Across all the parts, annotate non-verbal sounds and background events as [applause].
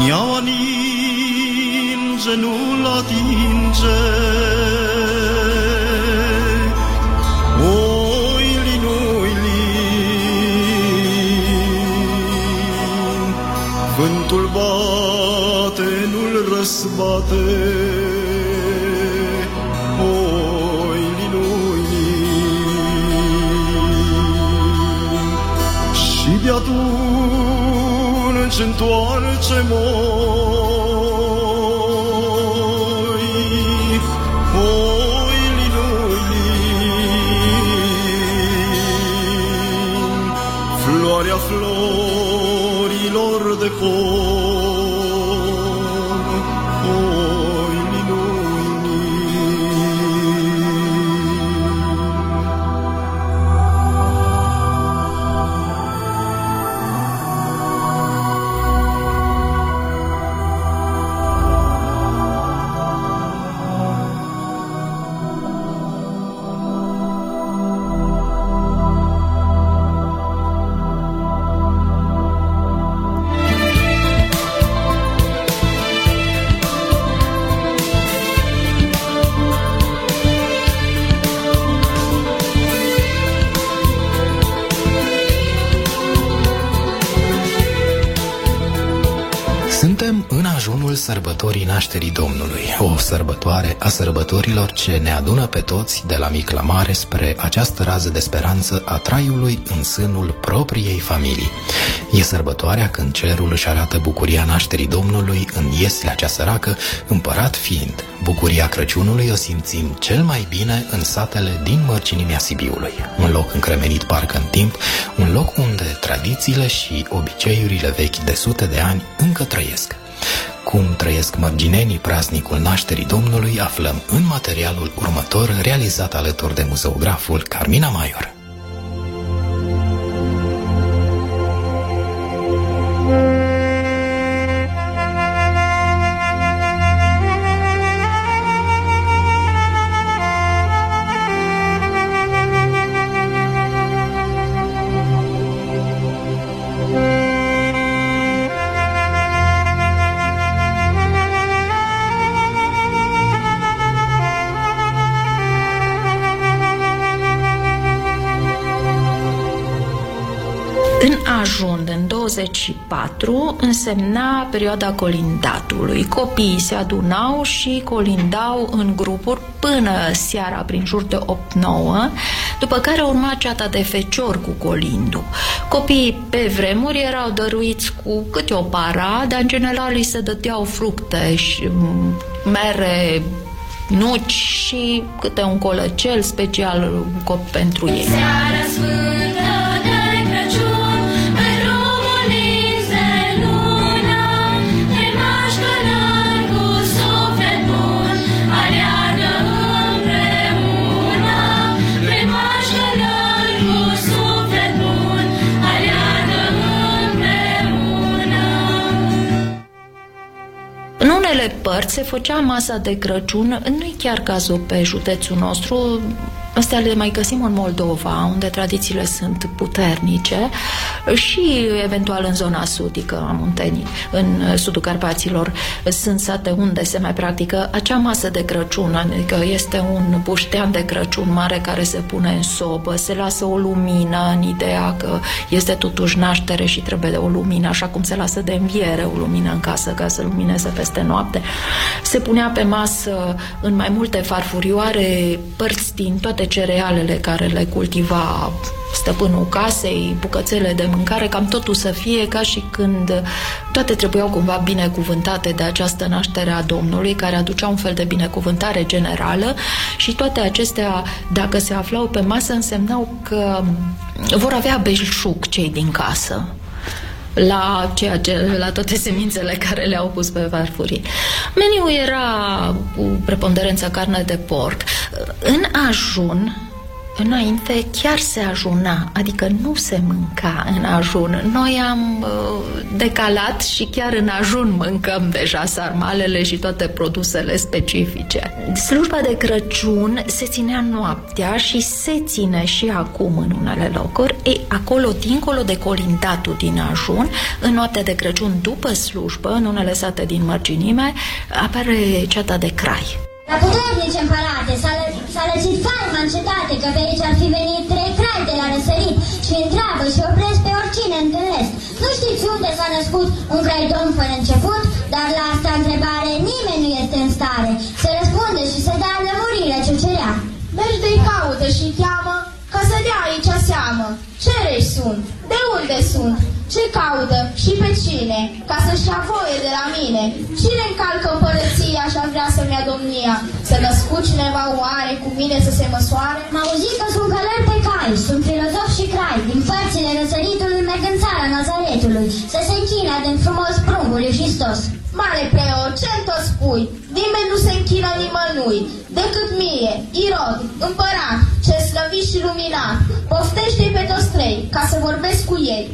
Ne-au aninge, nu-l atinge. Oilin, oilin, Vântul bate, nu-l răsbate. Oilin, oilin, Și de atunci întoarce forcément. În ajunul sărbătorii nașterii Domnului, o sărbătoare a sărbătorilor ce ne adună pe toți de la mic la mare spre această rază de speranță a traiului în sânul propriei familii. E sărbătoarea când cerul își arată bucuria nașterii Domnului în ieslea cea săracă, împărat fiind. Bucuria Crăciunului o simțim cel mai bine în satele din mărcinimea Sibiului, un loc încremenit parcă în timp, un loc unde tradițiile și obiceiurile vechi de sute de ani încă trăiesc. Cum trăiesc mărginenii praznicul nașterii Domnului, aflăm în materialul următor realizat alături de muzeograful Carmina Maior. 24, însemna perioada colindatului. Copiii se adunau și colindau în grupuri până seara, prin jur de 8-9, după care urma ceata de fecior cu colindu. Copiii pe vremuri erau dăruiți cu câte o para, dar în general îi se dădeau fructe și mm, mere, nuci și câte un colăcel special cop pentru ei. Seara sfântă unele părți se făcea masa de Crăciun, nu-i chiar cazul pe județul nostru, Astea le mai găsim în Moldova, unde tradițiile sunt puternice și eventual în zona sudică a Muntenii, în sudul Carpaților. Sunt sate unde se mai practică acea masă de Crăciun, adică este un buștean de Crăciun mare care se pune în sobă, se lasă o lumină în ideea că este totuși naștere și trebuie o lumină, așa cum se lasă de înviere o lumină în casă ca să lumineze peste noapte. Se punea pe masă în mai multe farfurioare părți din toate cerealele care le cultiva stăpânul casei, bucățele de mâncare, cam totul să fie ca și când toate trebuiau cumva binecuvântate de această naștere a Domnului, care aducea un fel de binecuvântare generală și toate acestea, dacă se aflau pe masă, însemnau că vor avea belșug cei din casă la ceea ce, la toate semințele care le-au pus pe farfurii. Meniul era cu preponderență carne de porc. În ajun înainte chiar se ajuna, adică nu se mânca în ajun. Noi am uh, decalat și chiar în ajun mâncăm deja sarmalele și toate produsele specifice. Slujba de Crăciun se ținea noaptea și se ține și acum în unele locuri. E, acolo, dincolo de colindatul din ajun, în noaptea de Crăciun după slujbă, în unele sate din mărginime, apare ceata de crai. La puternici împărate, s-a, lă- s-a lăsit faima în cetate, că pe aici ar fi venit trei crai de la răsărit și întreabă și opresc pe oricine întâlnesc. Nu știți unde s-a născut un crai domn fără început, dar la asta întrebare nimeni nu este în stare să răspunde și să dea lămurire ce cerea. Mergi de-i caută și cheamă ca să dea aici seamă. Ce reși sunt? De unde sunt? Ce caută? Și pe cine? Ca să-și ia voie de la mine. Cine încalcă împărăția și-ar vrea să-mi ia domnia? Să născut cineva oare cu mine să se măsoare? Nazaretului, să se închină din frumos prumbul Hristos. Mare preot, ce-mi tot spui? Nimeni nu se închină nimănui, decât mie, Irod, împărat, ce slăvit și luminat. Poftește-i pe toți trei, ca să vorbesc cu ei.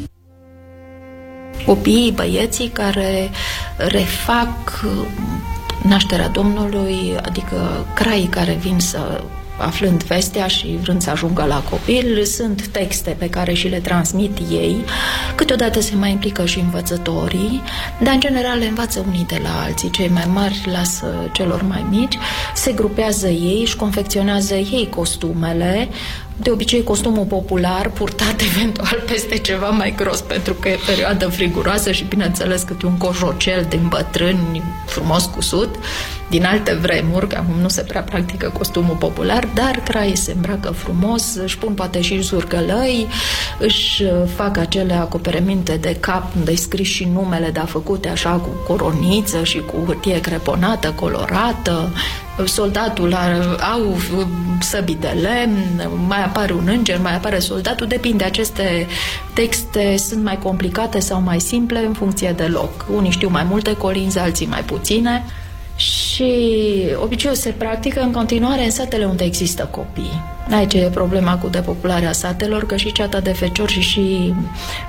copiii, băieții care refac uh, nașterea Domnului, adică craii care vin să aflând vestea și vrând să ajungă la copil, sunt texte pe care și le transmit ei. Câteodată se mai implică și învățătorii, dar în general le învață unii de la alții. Cei mai mari lasă celor mai mici, se grupează ei, își confecționează ei costumele, de obicei costumul popular, purtat [laughs] eventual peste ceva mai gros, pentru că e perioadă friguroasă și, bineînțeles, câte un coșocel din bătrâni frumos cusut, din alte vremuri, că acum nu se prea practică costumul popular, dar craii se îmbracă frumos, își pun poate și zurcălăi, își uh, fac acele acoperăminte de cap unde îi scris și numele, dar făcute așa cu coroniță și cu hârtie creponată, colorată, soldatul are, au săbii de lemn, mai apare un înger, mai apare soldatul, depinde. Aceste texte sunt mai complicate sau mai simple în funcție de loc. Unii știu mai multe colinzi, alții mai puține. Și obiceiul se practică în continuare în satele unde există copii. Aici e problema cu depopularea satelor, că și ceata de feciori și și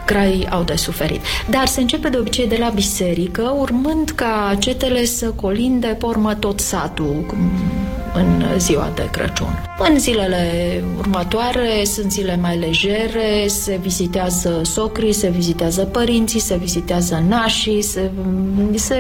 crai au de suferit. Dar se începe de obicei de la biserică, urmând ca cetele să colinde pe urmă tot satul cum- în ziua de Crăciun. În zilele următoare sunt zile mai legere, se vizitează socrii, se vizitează părinții, se vizitează nașii, se, se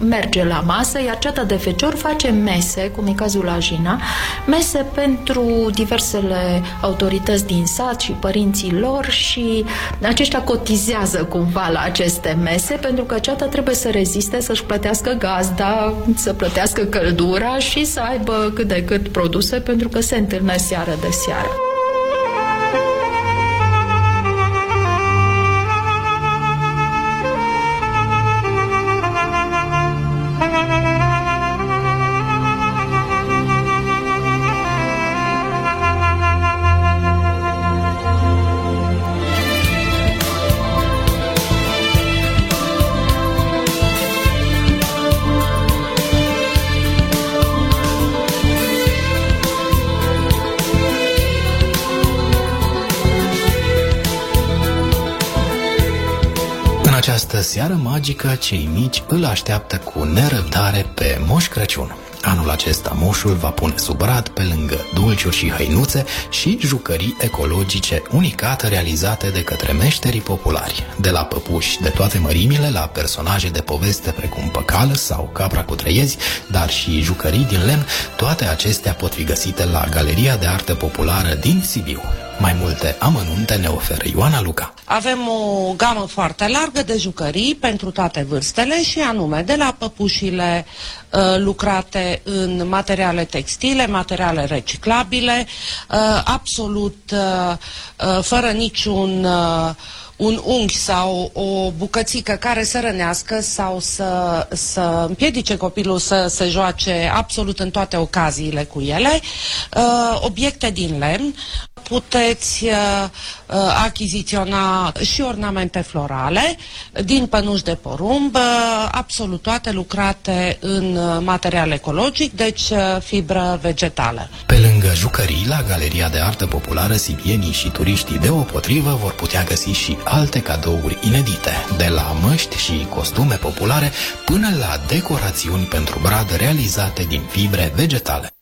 merge la masă, iar ceata de feciori face mese, cum e cazul la Jina, mese pentru diversele autorități din sat și părinții lor și aceștia cotizează cumva la aceste mese pentru că ceata trebuie să reziste, să-și plătească gazda, să plătească căldura și să aibă cât de cât produse pentru că se întâlnesc seară de seară. Această seară magică, cei mici îl așteaptă cu nerăbdare pe Moș Crăciun. Anul acesta moșul va pune sub brad pe lângă dulciuri și hăinuțe și jucării ecologice unicate realizate de către meșterii populari, de la păpuși de toate mărimile la personaje de poveste precum păcală sau capra cu treiezi, dar și jucării din lemn, toate acestea pot fi găsite la Galeria de Artă Populară din Sibiu. Mai multe amănunte ne oferă Ioana Luca. Avem o gamă foarte largă de jucării pentru toate vârstele și anume de la păpușile uh, lucrate în materiale textile, materiale reciclabile, uh, absolut uh, uh, fără niciun uh, un unghi sau o bucățică care să rănească sau să, să împiedice copilul să se joace absolut în toate ocaziile cu ele, uh, obiecte din lemn, puteți uh, uh, achiziționa și ornamente florale din pănuși de porumb, absolut toate lucrate în uh, material ecologic, deci fibră vegetală. Pe lângă jucării la Galeria de Artă Populară, sibienii și turiștii deopotrivă vor putea găsi și alte cadouri inedite, de la măști și costume populare până la decorațiuni pentru brad realizate din fibre vegetale.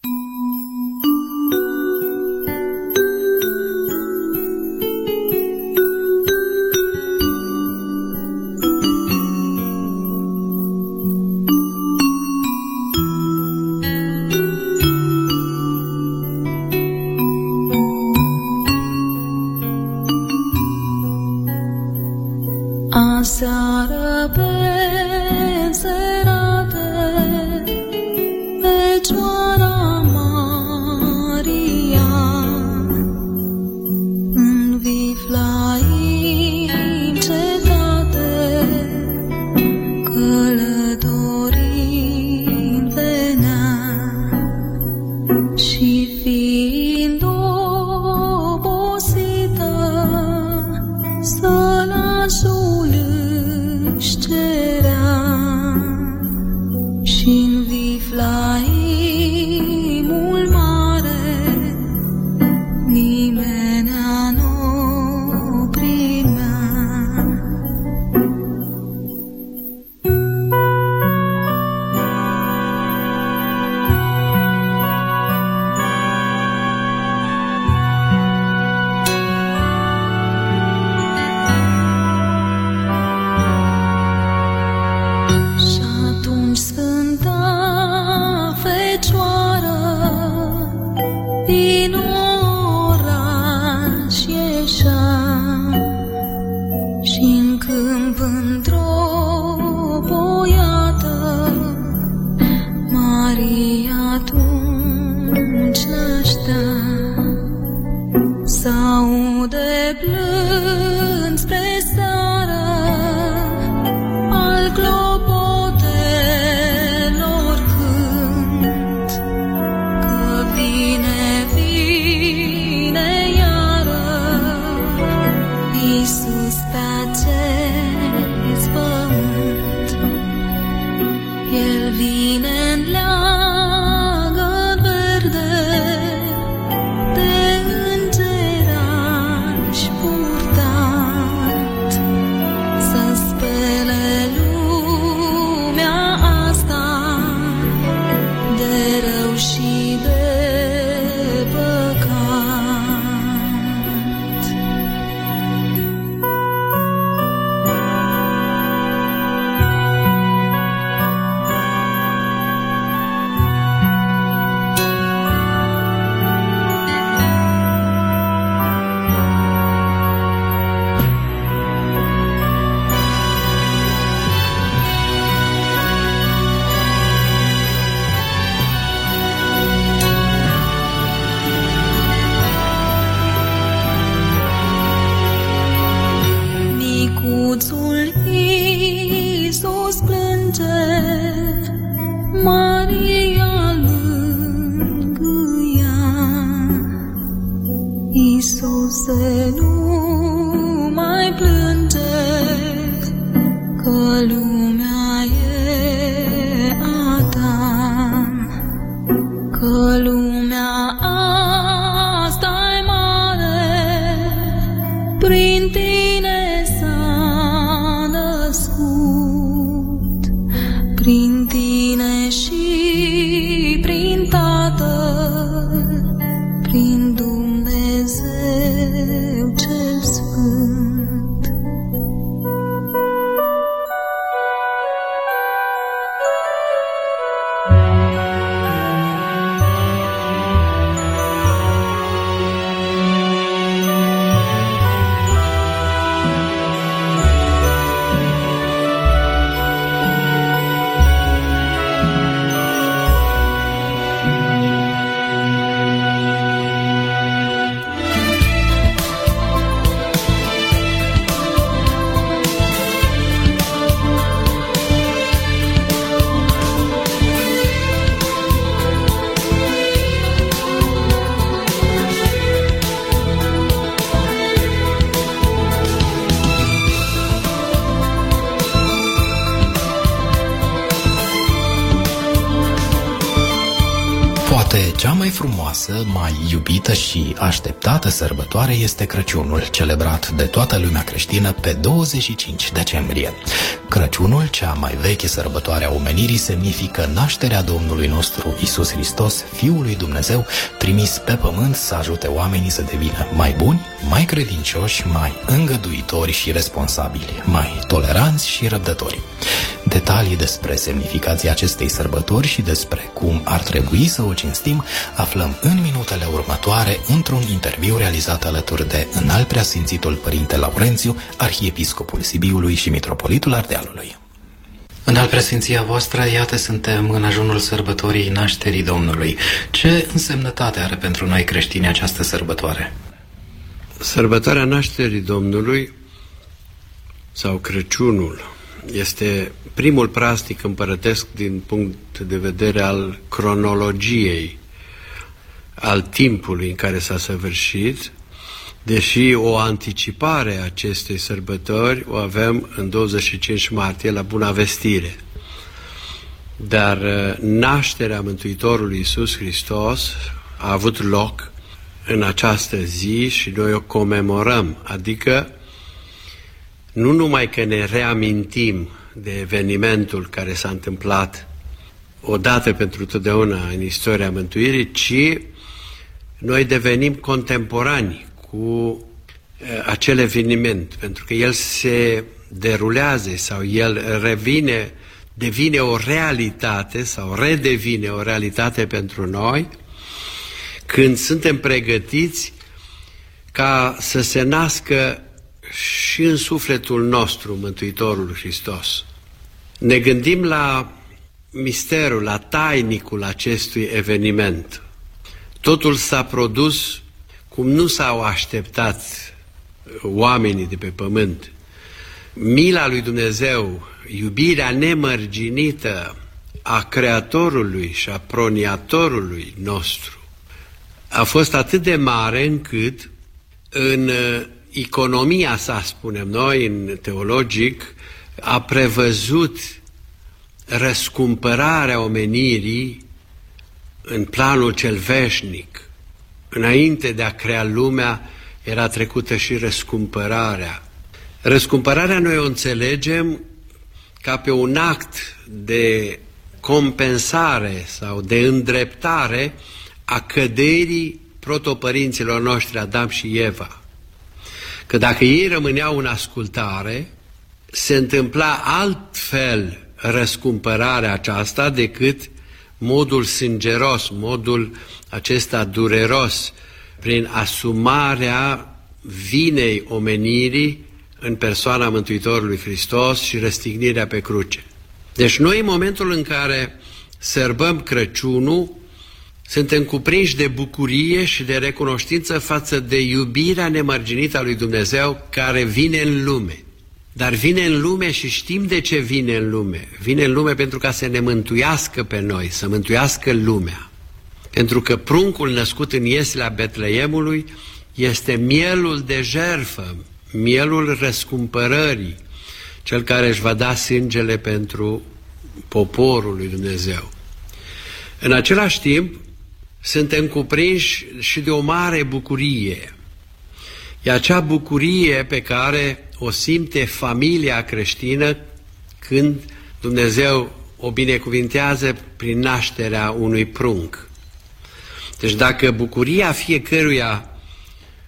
Iubită și așteptată sărbătoare este Crăciunul, celebrat de toată lumea creștină pe 25 decembrie. Crăciunul, cea mai veche sărbătoare a omenirii, semnifică nașterea Domnului nostru Isus Hristos, Fiul lui Dumnezeu, trimis pe pământ să ajute oamenii să devină mai buni, mai credincioși, mai îngăduitori și responsabili, mai toleranți și răbdători. Detalii despre semnificația acestei sărbători și despre cum ar trebui să o cinstim aflăm în minutele următoare într-un interviu realizat alături de înalt preasfințitul Părinte Laurențiu, Arhiepiscopul Sibiului și Mitropolitul Ardealului. În al preasfinția voastră, iată, suntem în ajunul sărbătorii nașterii Domnului. Ce însemnătate are pentru noi creștini această sărbătoare? Sărbătoarea nașterii Domnului sau Crăciunul este primul prastic împărătesc din punct de vedere al cronologiei, al timpului în care s-a săvârșit, deși o anticipare a acestei sărbători o avem în 25 martie la Buna Vestire. Dar uh, nașterea Mântuitorului Iisus Hristos a avut loc în această zi și noi o comemorăm, adică nu numai că ne reamintim de evenimentul care s-a întâmplat odată pentru totdeauna în istoria mântuirii, ci noi devenim contemporani cu acel eveniment, pentru că el se derulează sau el revine, devine o realitate sau redevine o realitate pentru noi când suntem pregătiți ca să se nască și în sufletul nostru Mântuitorul Hristos. Ne gândim la misterul, la tainicul acestui eveniment. Totul s-a produs cum nu s-au așteptat oamenii de pe pământ. Mila lui Dumnezeu, iubirea nemărginită a Creatorului și a Proniatorului nostru a fost atât de mare încât în economia sa, spunem noi, în teologic, a prevăzut răscumpărarea omenirii în planul cel veșnic. Înainte de a crea lumea, era trecută și răscumpărarea. Răscumpărarea noi o înțelegem ca pe un act de compensare sau de îndreptare a căderii protopărinților noștri Adam și Eva că dacă ei rămâneau în ascultare, se întâmpla altfel răscumpărarea aceasta decât modul sângeros, modul acesta dureros, prin asumarea vinei omenirii în persoana Mântuitorului Hristos și răstignirea pe cruce. Deci noi în momentul în care sărbăm Crăciunul, suntem cuprinși de bucurie și de recunoștință față de iubirea nemărginită a lui Dumnezeu care vine în lume. Dar vine în lume și știm de ce vine în lume. Vine în lume pentru ca să ne mântuiască pe noi, să mântuiască lumea. Pentru că pruncul născut în ieslea Betleemului este mielul de jerfă, mielul răscumpărării, cel care își va da sângele pentru poporul lui Dumnezeu. În același timp, suntem cuprinși și de o mare bucurie. E acea bucurie pe care o simte familia creștină când Dumnezeu o binecuvintează prin nașterea unui prunc. Deci dacă bucuria fiecăruia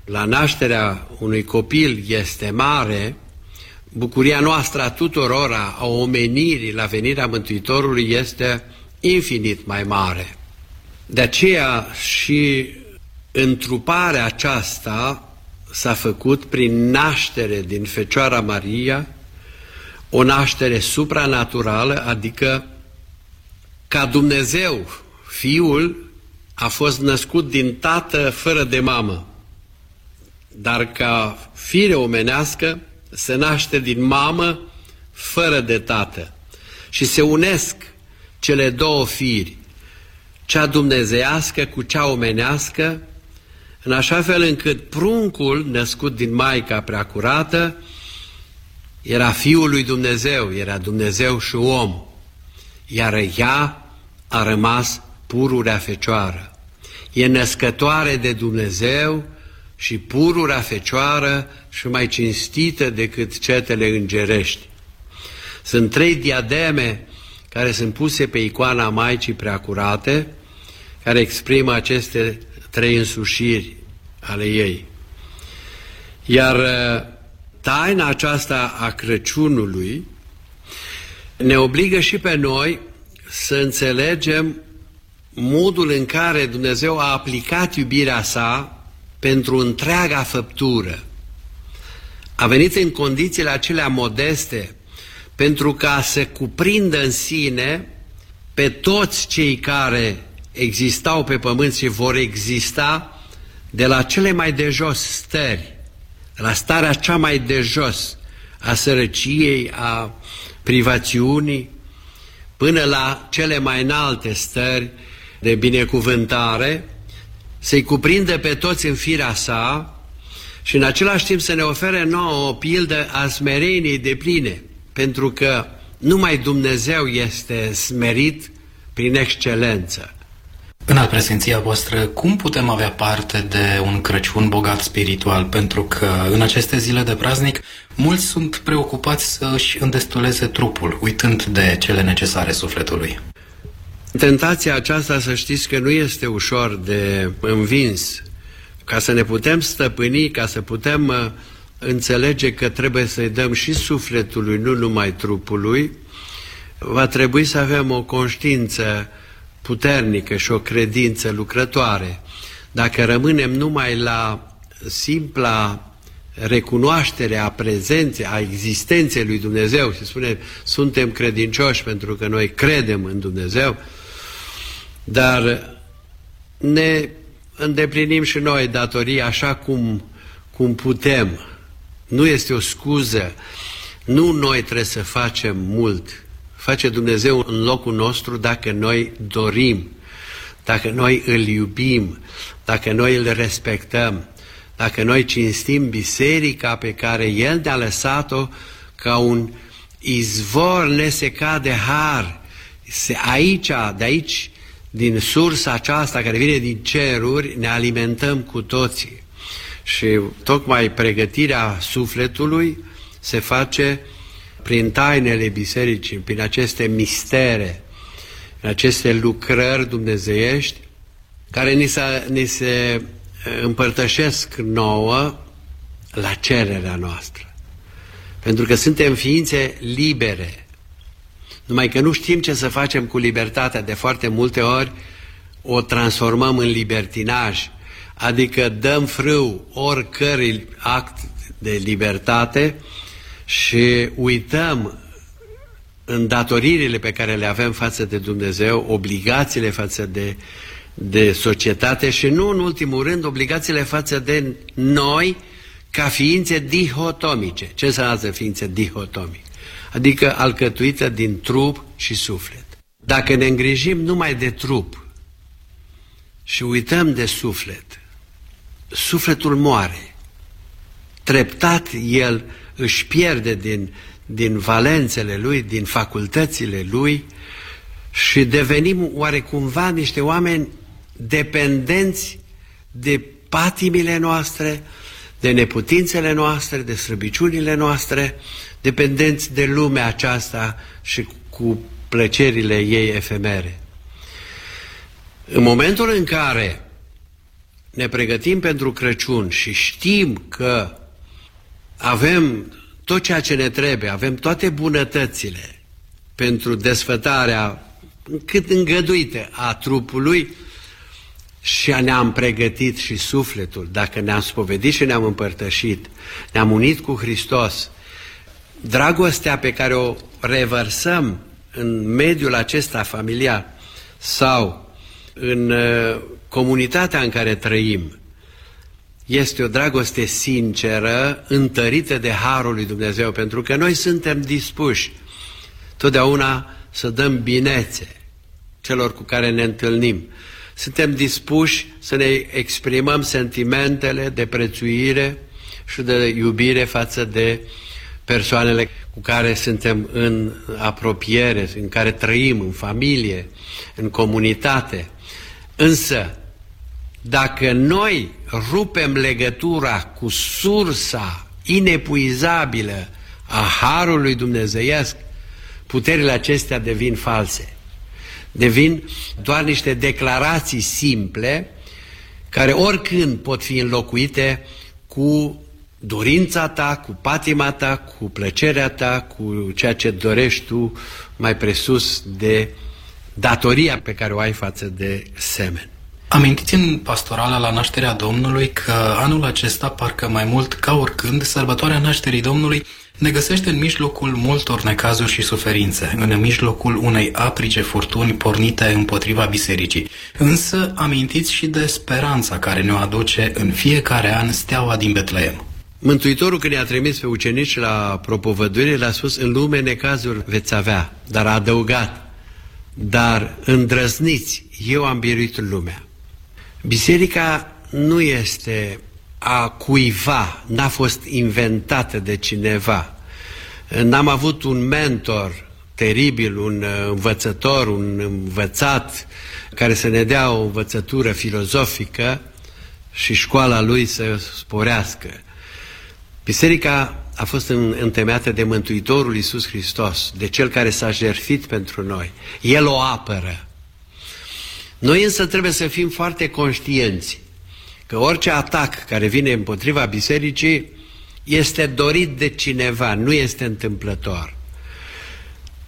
la nașterea unui copil este mare, bucuria noastră a tuturor a omenirii la venirea Mântuitorului este infinit mai mare. De aceea și întruparea aceasta s-a făcut prin naștere din Fecioara Maria, o naștere supranaturală, adică ca Dumnezeu, Fiul, a fost născut din tată fără de mamă, dar ca fire omenească se naște din mamă fără de tată. Și se unesc cele două firi, cea dumnezeiască cu cea omenească, în așa fel încât pruncul născut din Maica Preacurată era Fiul lui Dumnezeu, era Dumnezeu și om, iar ea a rămas pururea fecioară. e născătoare de Dumnezeu și purura fecioară și mai cinstită decât cetele îngerești. Sunt trei diademe care sunt puse pe icoana Maicii Preacurate, care exprimă aceste trei însușiri ale ei. Iar uh, taina aceasta a Crăciunului ne obligă și pe noi să înțelegem modul în care Dumnezeu a aplicat iubirea sa pentru întreaga făptură. A venit în condițiile acelea modeste pentru ca să cuprindă în sine pe toți cei care existau pe pământ și vor exista de la cele mai de jos stări, la starea cea mai de jos a sărăciei, a privațiunii, până la cele mai înalte stări de binecuvântare, să-i cuprinde pe toți în firea sa și în același timp să ne ofere nouă o pildă a smereniei de pline, pentru că numai Dumnezeu este smerit prin excelență. În prezenția voastră, cum putem avea parte de un Crăciun bogat spiritual? Pentru că în aceste zile de praznic, mulți sunt preocupați să își îndestuleze trupul, uitând de cele necesare sufletului. Tentația aceasta, să știți că nu este ușor de învins. Ca să ne putem stăpâni, ca să putem uh, înțelege că trebuie să-i dăm și sufletului, nu numai trupului, va trebui să avem o conștiință puternică și o credință lucrătoare. Dacă rămânem numai la simpla recunoaștere a prezenței, a existenței lui Dumnezeu și spune suntem credincioși pentru că noi credem în Dumnezeu, dar ne îndeplinim și noi datorii așa cum, cum putem. Nu este o scuză. Nu noi trebuie să facem mult. Face Dumnezeu în locul nostru dacă noi dorim, dacă noi îl iubim, dacă noi îl respectăm, dacă noi cinstim biserica pe care El ne-a lăsat-o ca un izvor nesecat de har. Aici, de aici din sursa aceasta care vine din ceruri, ne alimentăm cu toții. Și tocmai pregătirea sufletului se face prin tainele bisericii, prin aceste mistere, prin aceste lucrări dumnezeiești, care ni se, ni se împărtășesc nouă la cererea noastră. Pentru că suntem ființe libere, numai că nu știm ce să facem cu libertatea. De foarte multe ori o transformăm în libertinaj, adică dăm frâu oricărui act de libertate și uităm îndatoririle pe care le avem față de Dumnezeu, obligațiile față de, de societate și nu în ultimul rând obligațiile față de noi ca ființe dihotomice. Ce înseamnă ființe dihotomice? adică alcătuită din trup și suflet. Dacă ne îngrijim numai de trup și uităm de suflet, sufletul moare. Treptat el își pierde din, din valențele lui, din facultățile lui și devenim oarecumva niște oameni dependenți de patimile noastre, de neputințele noastre, de slăbiciunile noastre, dependenți de lumea aceasta și cu plăcerile ei efemere. În momentul în care ne pregătim pentru Crăciun și știm că avem tot ceea ce ne trebuie, avem toate bunătățile pentru desfătarea cât îngăduită a trupului și ne-am pregătit și sufletul, dacă ne-am spovedit și ne-am împărtășit, ne-am unit cu Hristos, dragostea pe care o revărsăm în mediul acesta familiar sau în uh, comunitatea în care trăim, este o dragoste sinceră, întărită de Harul lui Dumnezeu, pentru că noi suntem dispuși totdeauna să dăm binețe celor cu care ne întâlnim. Suntem dispuși să ne exprimăm sentimentele de prețuire și de iubire față de uh, persoanele cu care suntem în apropiere, în care trăim, în familie, în comunitate. Însă, dacă noi rupem legătura cu sursa inepuizabilă a Harului Dumnezeiesc, puterile acestea devin false. Devin doar niște declarații simple care oricând pot fi înlocuite cu dorința ta, cu patima ta, cu plăcerea ta, cu ceea ce dorești tu mai presus de datoria pe care o ai față de semen. Amintiți în pastorala la nașterea Domnului că anul acesta, parcă mai mult ca oricând, sărbătoarea nașterii Domnului ne găsește în mijlocul multor necazuri și suferințe, în mijlocul unei aprice furtuni pornite împotriva bisericii. Însă amintiți și de speranța care ne-o aduce în fiecare an steaua din Betleem. Mântuitorul când i-a trimis pe ucenici la propovăduire, le-a spus, în lume necazuri veți avea, dar a adăugat, dar îndrăzniți, eu am biruit lumea. Biserica nu este a cuiva, n-a fost inventată de cineva. N-am avut un mentor teribil, un uh, învățător, un învățat care să ne dea o învățătură filozofică și școala lui să sporească. Biserica a fost întemeiată de Mântuitorul Iisus Hristos, de Cel care s-a jertfit pentru noi. El o apără. Noi însă trebuie să fim foarte conștienți că orice atac care vine împotriva bisericii este dorit de cineva, nu este întâmplător.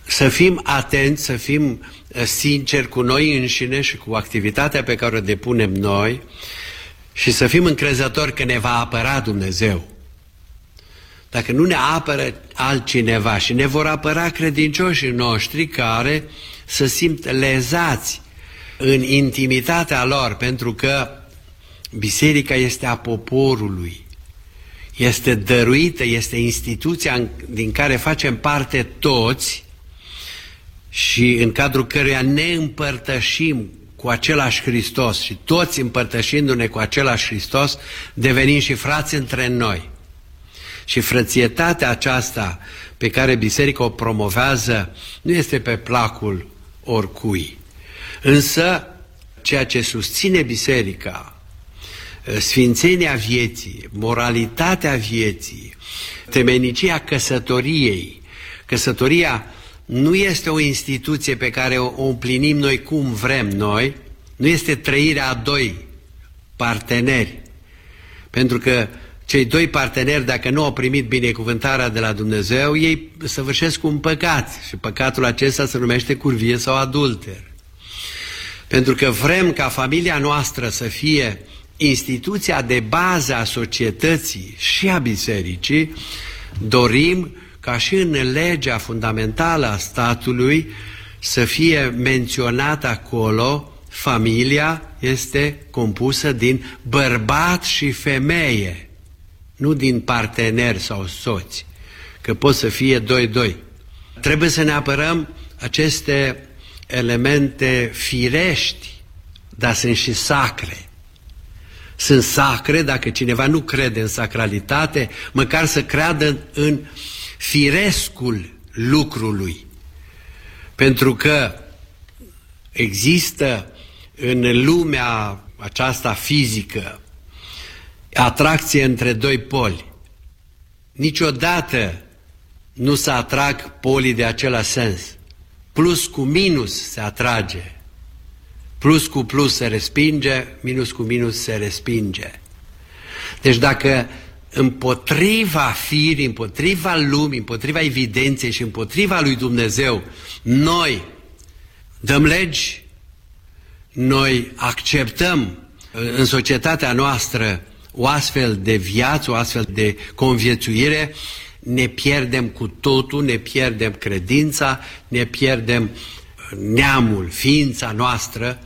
Să fim atenți, să fim uh, sinceri cu noi înșine și cu activitatea pe care o depunem noi și să fim încrezători că ne va apăra Dumnezeu. Dacă nu ne apără altcineva și ne vor apăra credincioșii noștri care să simt lezați în intimitatea lor, pentru că biserica este a poporului, este dăruită, este instituția din care facem parte toți și în cadrul căruia ne împărtășim cu același Hristos și toți împărtășindu-ne cu același Hristos, devenim și frați între noi. Și frățietatea aceasta pe care biserica o promovează nu este pe placul oricui. Însă, ceea ce susține biserica, sfințenia vieții, moralitatea vieții, temenicia căsătoriei, căsătoria nu este o instituție pe care o împlinim noi cum vrem noi, nu este trăirea a doi parteneri, pentru că cei doi parteneri, dacă nu au primit binecuvântarea de la Dumnezeu, ei săvârșesc un păcat și păcatul acesta se numește curvie sau adulter. Pentru că vrem ca familia noastră să fie instituția de bază a societății și a bisericii, dorim ca și în legea fundamentală a statului să fie menționat acolo familia este compusă din bărbat și femeie, nu din parteneri sau soți, că pot să fie doi-doi. Trebuie să ne apărăm aceste elemente firești, dar sunt și sacre. Sunt sacre dacă cineva nu crede în sacralitate, măcar să creadă în firescul lucrului. Pentru că există în lumea aceasta fizică atracție între doi poli. Niciodată nu se atrag polii de același sens. Plus cu minus se atrage. Plus cu plus se respinge, minus cu minus se respinge. Deci dacă împotriva firii, împotriva lumii, împotriva evidenței și împotriva lui Dumnezeu, noi dăm legi, noi acceptăm în societatea noastră o astfel de viață, o astfel de conviețuire, ne pierdem cu totul, ne pierdem credința, ne pierdem neamul, ființa noastră,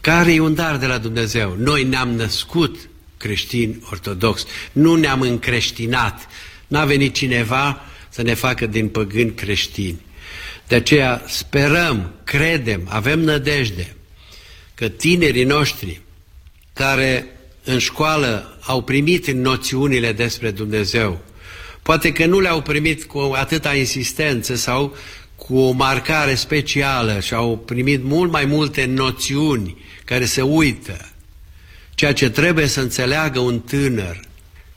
care e un dar de la Dumnezeu. Noi ne-am născut creștini ortodox, nu ne-am încreștinat. N-a venit cineva să ne facă din păgâni creștini. De aceea sperăm, credem, avem nădejde că tinerii noștri care în școală au primit noțiunile despre Dumnezeu, poate că nu le-au primit cu atâta insistență sau cu o marcare specială și au primit mult mai multe noțiuni care se uită. Ceea ce trebuie să înțeleagă un tânăr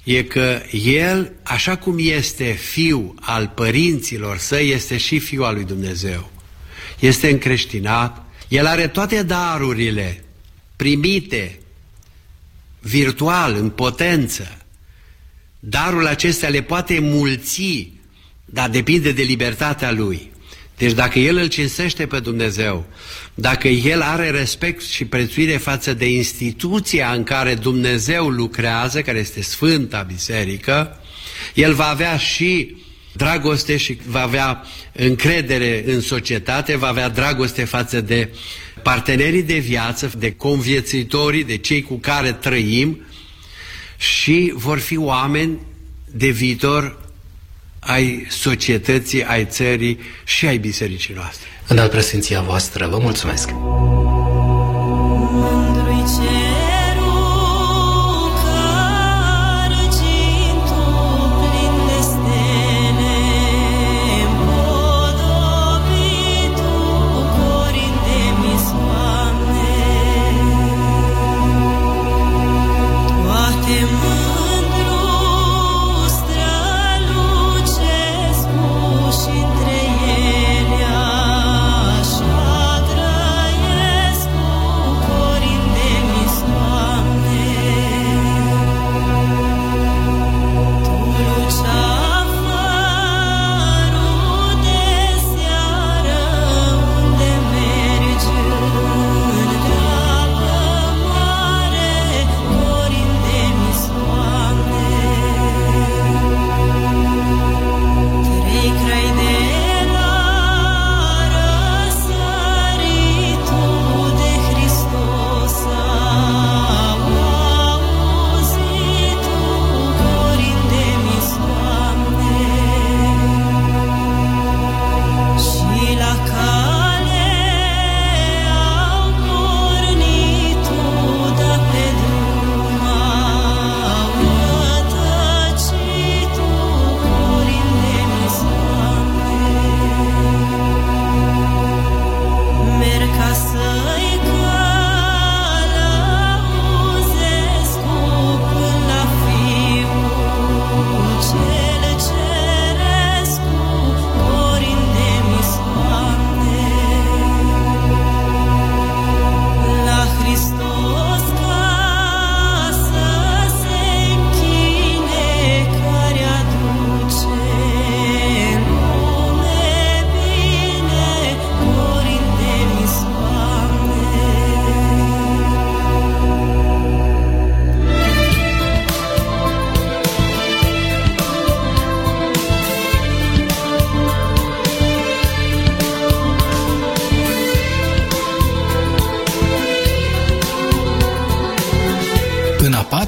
e că el, așa cum este fiu al părinților săi, este și fiu al lui Dumnezeu. Este încreștinat, el are toate darurile primite virtual, în potență. Darul acestea le poate mulți, dar depinde de libertatea lui. Deci dacă el îl cinsește pe Dumnezeu, dacă el are respect și prețuire față de instituția în care Dumnezeu lucrează, care este Sfânta Biserică, el va avea și dragoste și va avea încredere în societate, va avea dragoste față de partenerii de viață, de conviețuitorii, de cei cu care trăim și vor fi oameni de viitor ai societății, ai țării și ai bisericii noastre. În al presenția voastră, vă mulțumesc!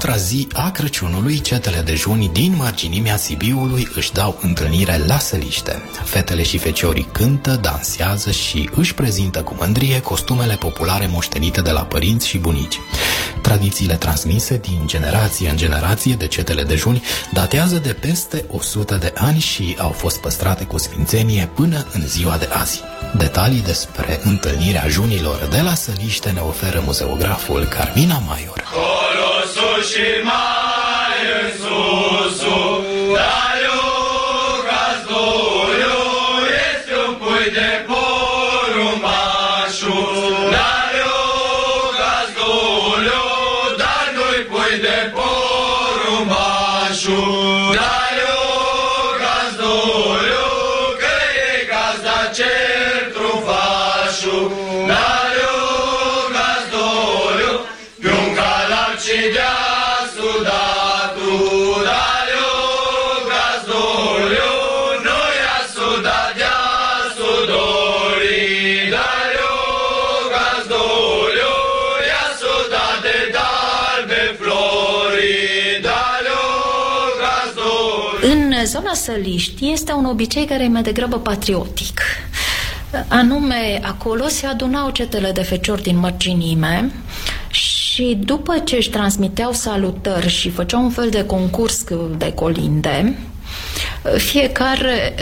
Patra zi a Crăciunului, cetele dejuni din marginimea Sibiului își dau întâlnire la săliște. Fetele și feciorii cântă, dansează și își prezintă cu mândrie costumele populare moștenite de la părinți și bunici. Tradițiile transmise din generație în generație de cetele dejuni datează de peste 100 de ani și au fost păstrate cu sfințenie până în ziua de azi. Detalii despre întâlnirea junilor de la săliște ne oferă muzeograful Carmina Maior. Colosul și În zona Săliști este un obicei care e mai degrabă patriotic. Anume, acolo se adunau cetele de feciori din mărginime și după ce își transmiteau salutări și făceau un fel de concurs de colinde, fiecare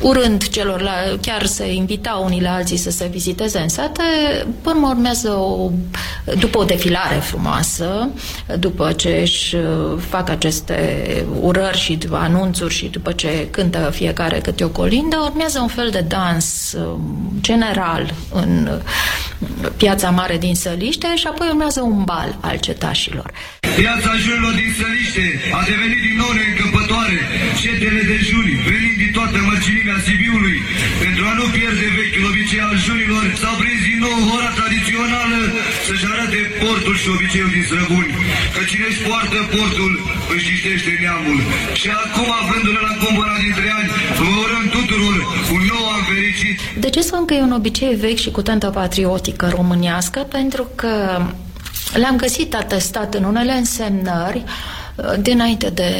urând celor, la, chiar se invita unii la alții să se viziteze în sate, până urmează o, după o defilare frumoasă, după ce își uh, fac aceste urări și anunțuri și după ce cântă fiecare câte o colindă, urmează un fel de dans uh, general în uh, piața mare din Săliște și apoi urmează un bal al cetașilor. Piața jurilor din Săliște a devenit din nou neîncăpătoare. Cetele de juri, venind din toată mărcinimea Sibiului, pentru a nu pierde vechiul obicei al jurilor, s-au prins din nou hora tradițională să-și arate portul și obiceiul din străbuni. Că cine își poartă portul, își ciștește neamul. Și acum, avându-le la cumpăra dintre ani, vă urăm tuturor un nou an fericit. De ce spun că e un obicei vechi și cu tantă patriotică românească? Pentru că le-am găsit atestat în unele însemnări uh, dinainte de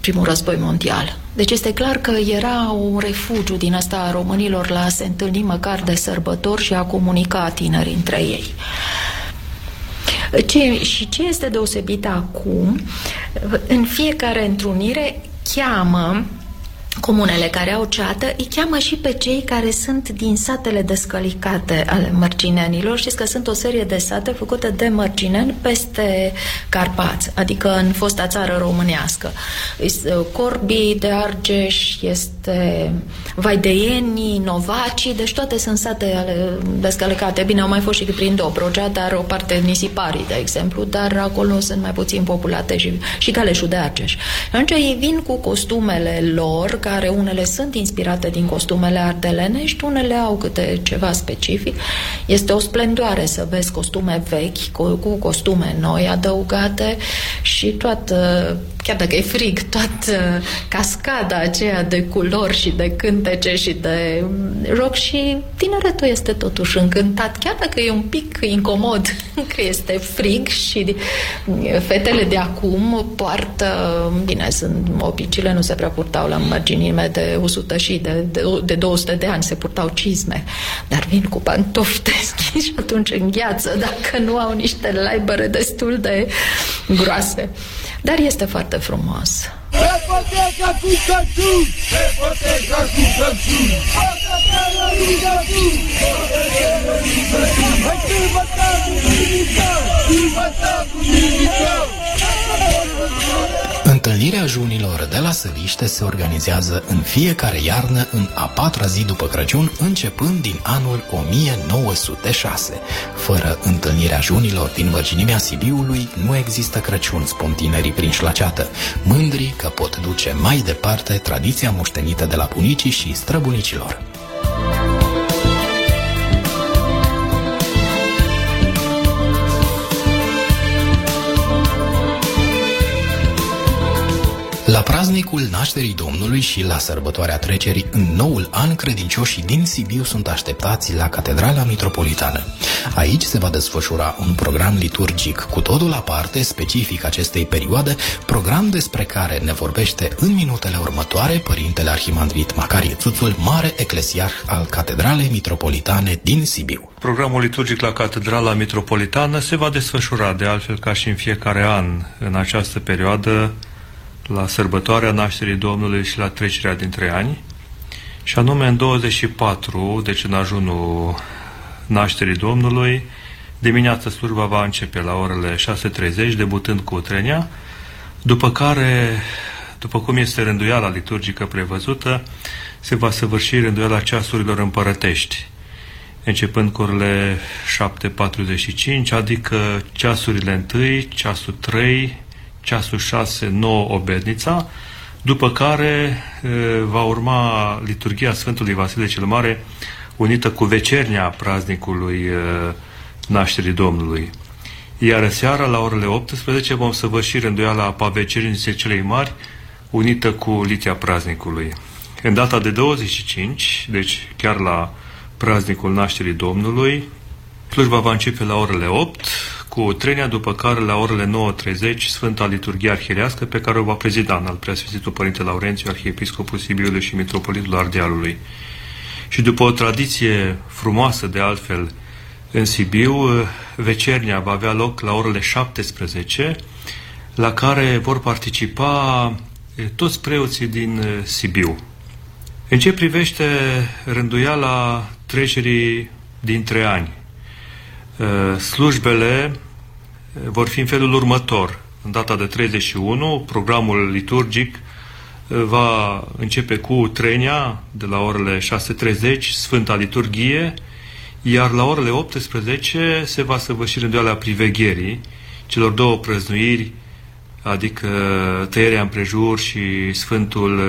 primul război mondial. Deci este clar că era un refugiu din asta a românilor la a se întâlni măcar de sărbători și a comunica tinerii între ei. Ce, și ce este deosebit acum, în fiecare întrunire cheamă comunele care au ceată, îi cheamă și pe cei care sunt din satele descălicate ale mărginenilor. Știți că sunt o serie de sate făcute de mărgineni peste Carpați, adică în fosta țară românească. Corbii de Argeș, este Vaideienii, Novacii, deci toate sunt sate ale descălicate. Bine, au mai fost și prin Dobrogea, dar o parte nisiparii, de exemplu, dar acolo sunt mai puțin populate și, și Galeșul de Argeș. Atunci ei vin cu costumele lor, care unele sunt inspirate din costumele ardelenești, unele au câte ceva specific. Este o splendoare să vezi costume vechi cu, cu costume noi adăugate și toată, chiar dacă e frig, toată cascada aceea de culori și de cântece și de rock și tineretul este totuși încântat, chiar dacă e un pic incomod [laughs] că este frig și fetele de acum poartă, bine, sunt opicile, nu se prea purtau la marginime de 100 și de, de, de 200 de ani, se purtau cizme, dar vin cu pantofi [laughs] deschiși și atunci îngheață dacă nu au niște laibăre destul de groase. Dar este foarte frumos. Repoteca cu Crăciun! Repoteca cu Crăciun! Hai sărbătă cu nimica! Sărbătă cu nimica! Întâlnirea junilor de la Săliște se organizează în fiecare iarnă în a patra zi după Crăciun, începând din anul 1906. Fără întâlnirea junilor din mărginimea Sibiului, nu există Crăciun, spun tinerii prin șlaceată, mândri că pot duce mai departe tradiția moștenită de la bunicii și străbunicilor. La praznicul nașterii Domnului și la sărbătoarea trecerii în noul an, credincioșii din Sibiu sunt așteptați la Catedrala Mitropolitană. Aici se va desfășura un program liturgic cu totul aparte, specific acestei perioade, program despre care ne vorbește în minutele următoare Părintele Arhimandrit Macarie Țuțul, mare eclesiarh al Catedralei Mitropolitane din Sibiu. Programul liturgic la Catedrala Mitropolitană se va desfășura de altfel ca și în fiecare an în această perioadă la sărbătoarea nașterii Domnului și la trecerea dintre ani, și anume în 24, deci în ajunul nașterii Domnului, dimineața slujba va începe la orele 6.30, debutând cu utrenia, după care, după cum este rânduiala liturgică prevăzută, se va săvârși rânduiala ceasurilor împărătești, începând cu orele 7.45, adică ceasurile 1, ceasul 3, ceasul 6, 9 obednița, după care e, va urma liturgia Sfântului Vasile cel Mare, unită cu vecernia praznicului e, nașterii Domnului. Iar seara, la orele 18, vom săvârși rânduiala apa vecerniței celei mari, unită cu litia praznicului. În data de 25, deci chiar la praznicul nașterii Domnului, slujba va începe la orele 8, cu trenia, după care la orele 9.30 Sfânta Liturghie Arhirească pe care o va prezida în al preasfințitul Părinte Laurențiu, Arhiepiscopul Sibiului și Mitropolitul Ardealului. Și după o tradiție frumoasă de altfel în Sibiu, vecernia va avea loc la orele 17, la care vor participa toți preoții din Sibiu. În ce privește rânduiala trecerii dintre ani, uh, slujbele vor fi în felul următor. În data de 31, programul liturgic uh, va începe cu trenia de la orele 6.30, Sfânta Liturghie, iar la orele 18 se va săvârși rânduiala privegherii, celor două prăznuiri adică tăierea împrejur și Sfântul,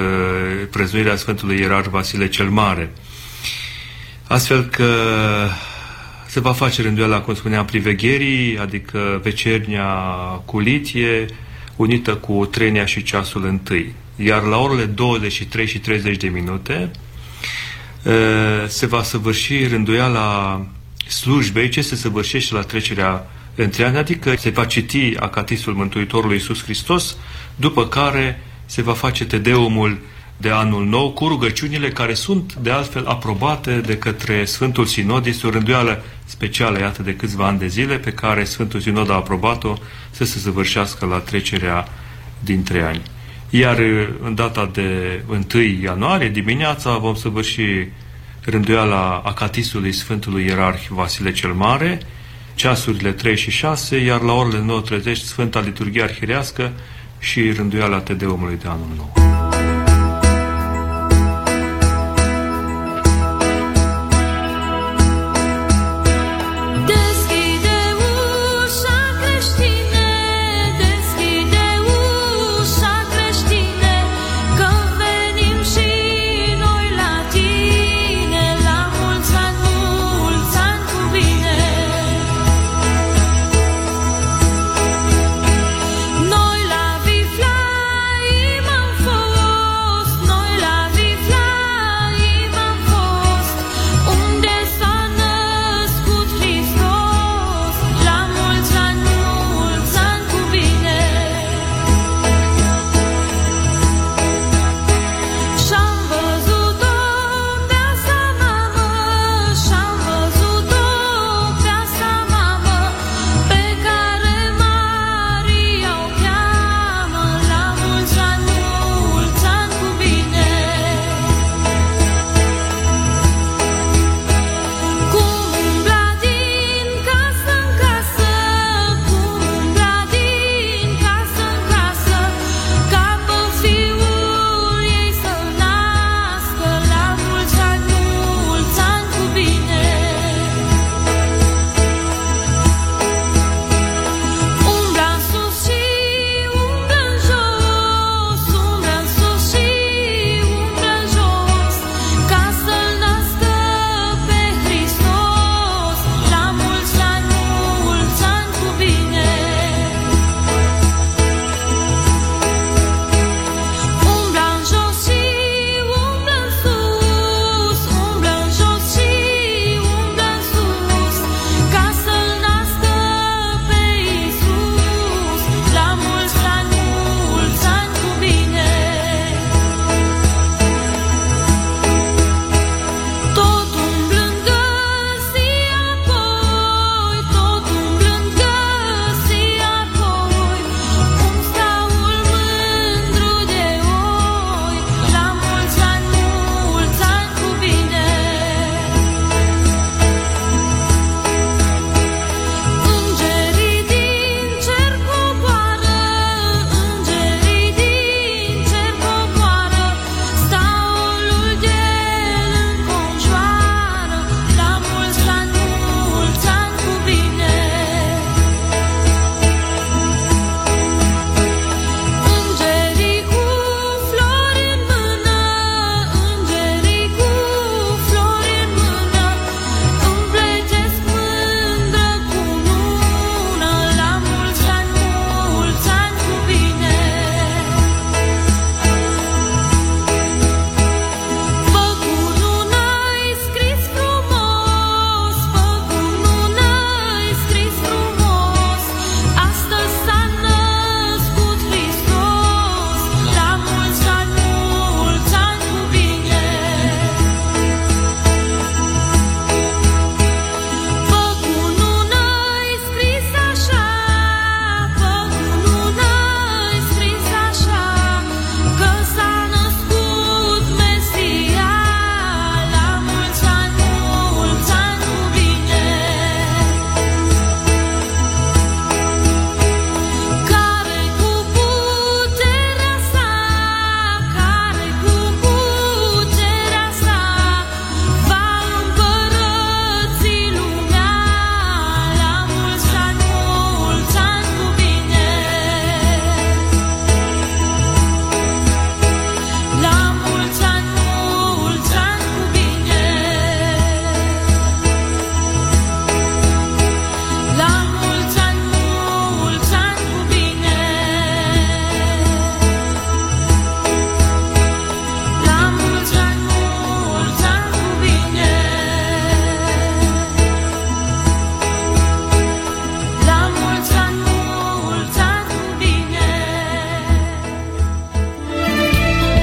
prăznuirea Sfântului Ierarh Vasile cel Mare. Astfel că se va face rânduiala, cum spuneam, privegherii, adică vecernia cu litie, unită cu trenia și ceasul întâi. Iar la orele 23 și 30 de minute se va săvârși rânduiala slujbei, ce se săvârșește la trecerea între ani, adică se va citi Acatisul Mântuitorului Iisus Hristos, după care se va face Tedeumul de anul nou cu rugăciunile care sunt de altfel aprobate de către Sfântul Sinod. Este o rânduială specială, iată, de câțiva ani de zile, pe care Sfântul Sinod a aprobat-o să se săvârșească la trecerea dintre ani. Iar în data de 1 ianuarie, dimineața, vom săvârși rânduiala Acatisului Sfântului Ierarh Vasile cel Mare, ceasurile 3 și 6, iar la orele 9.30 Sfânta Liturghie Arhirească și rânduiala Tedeumului de anul nou.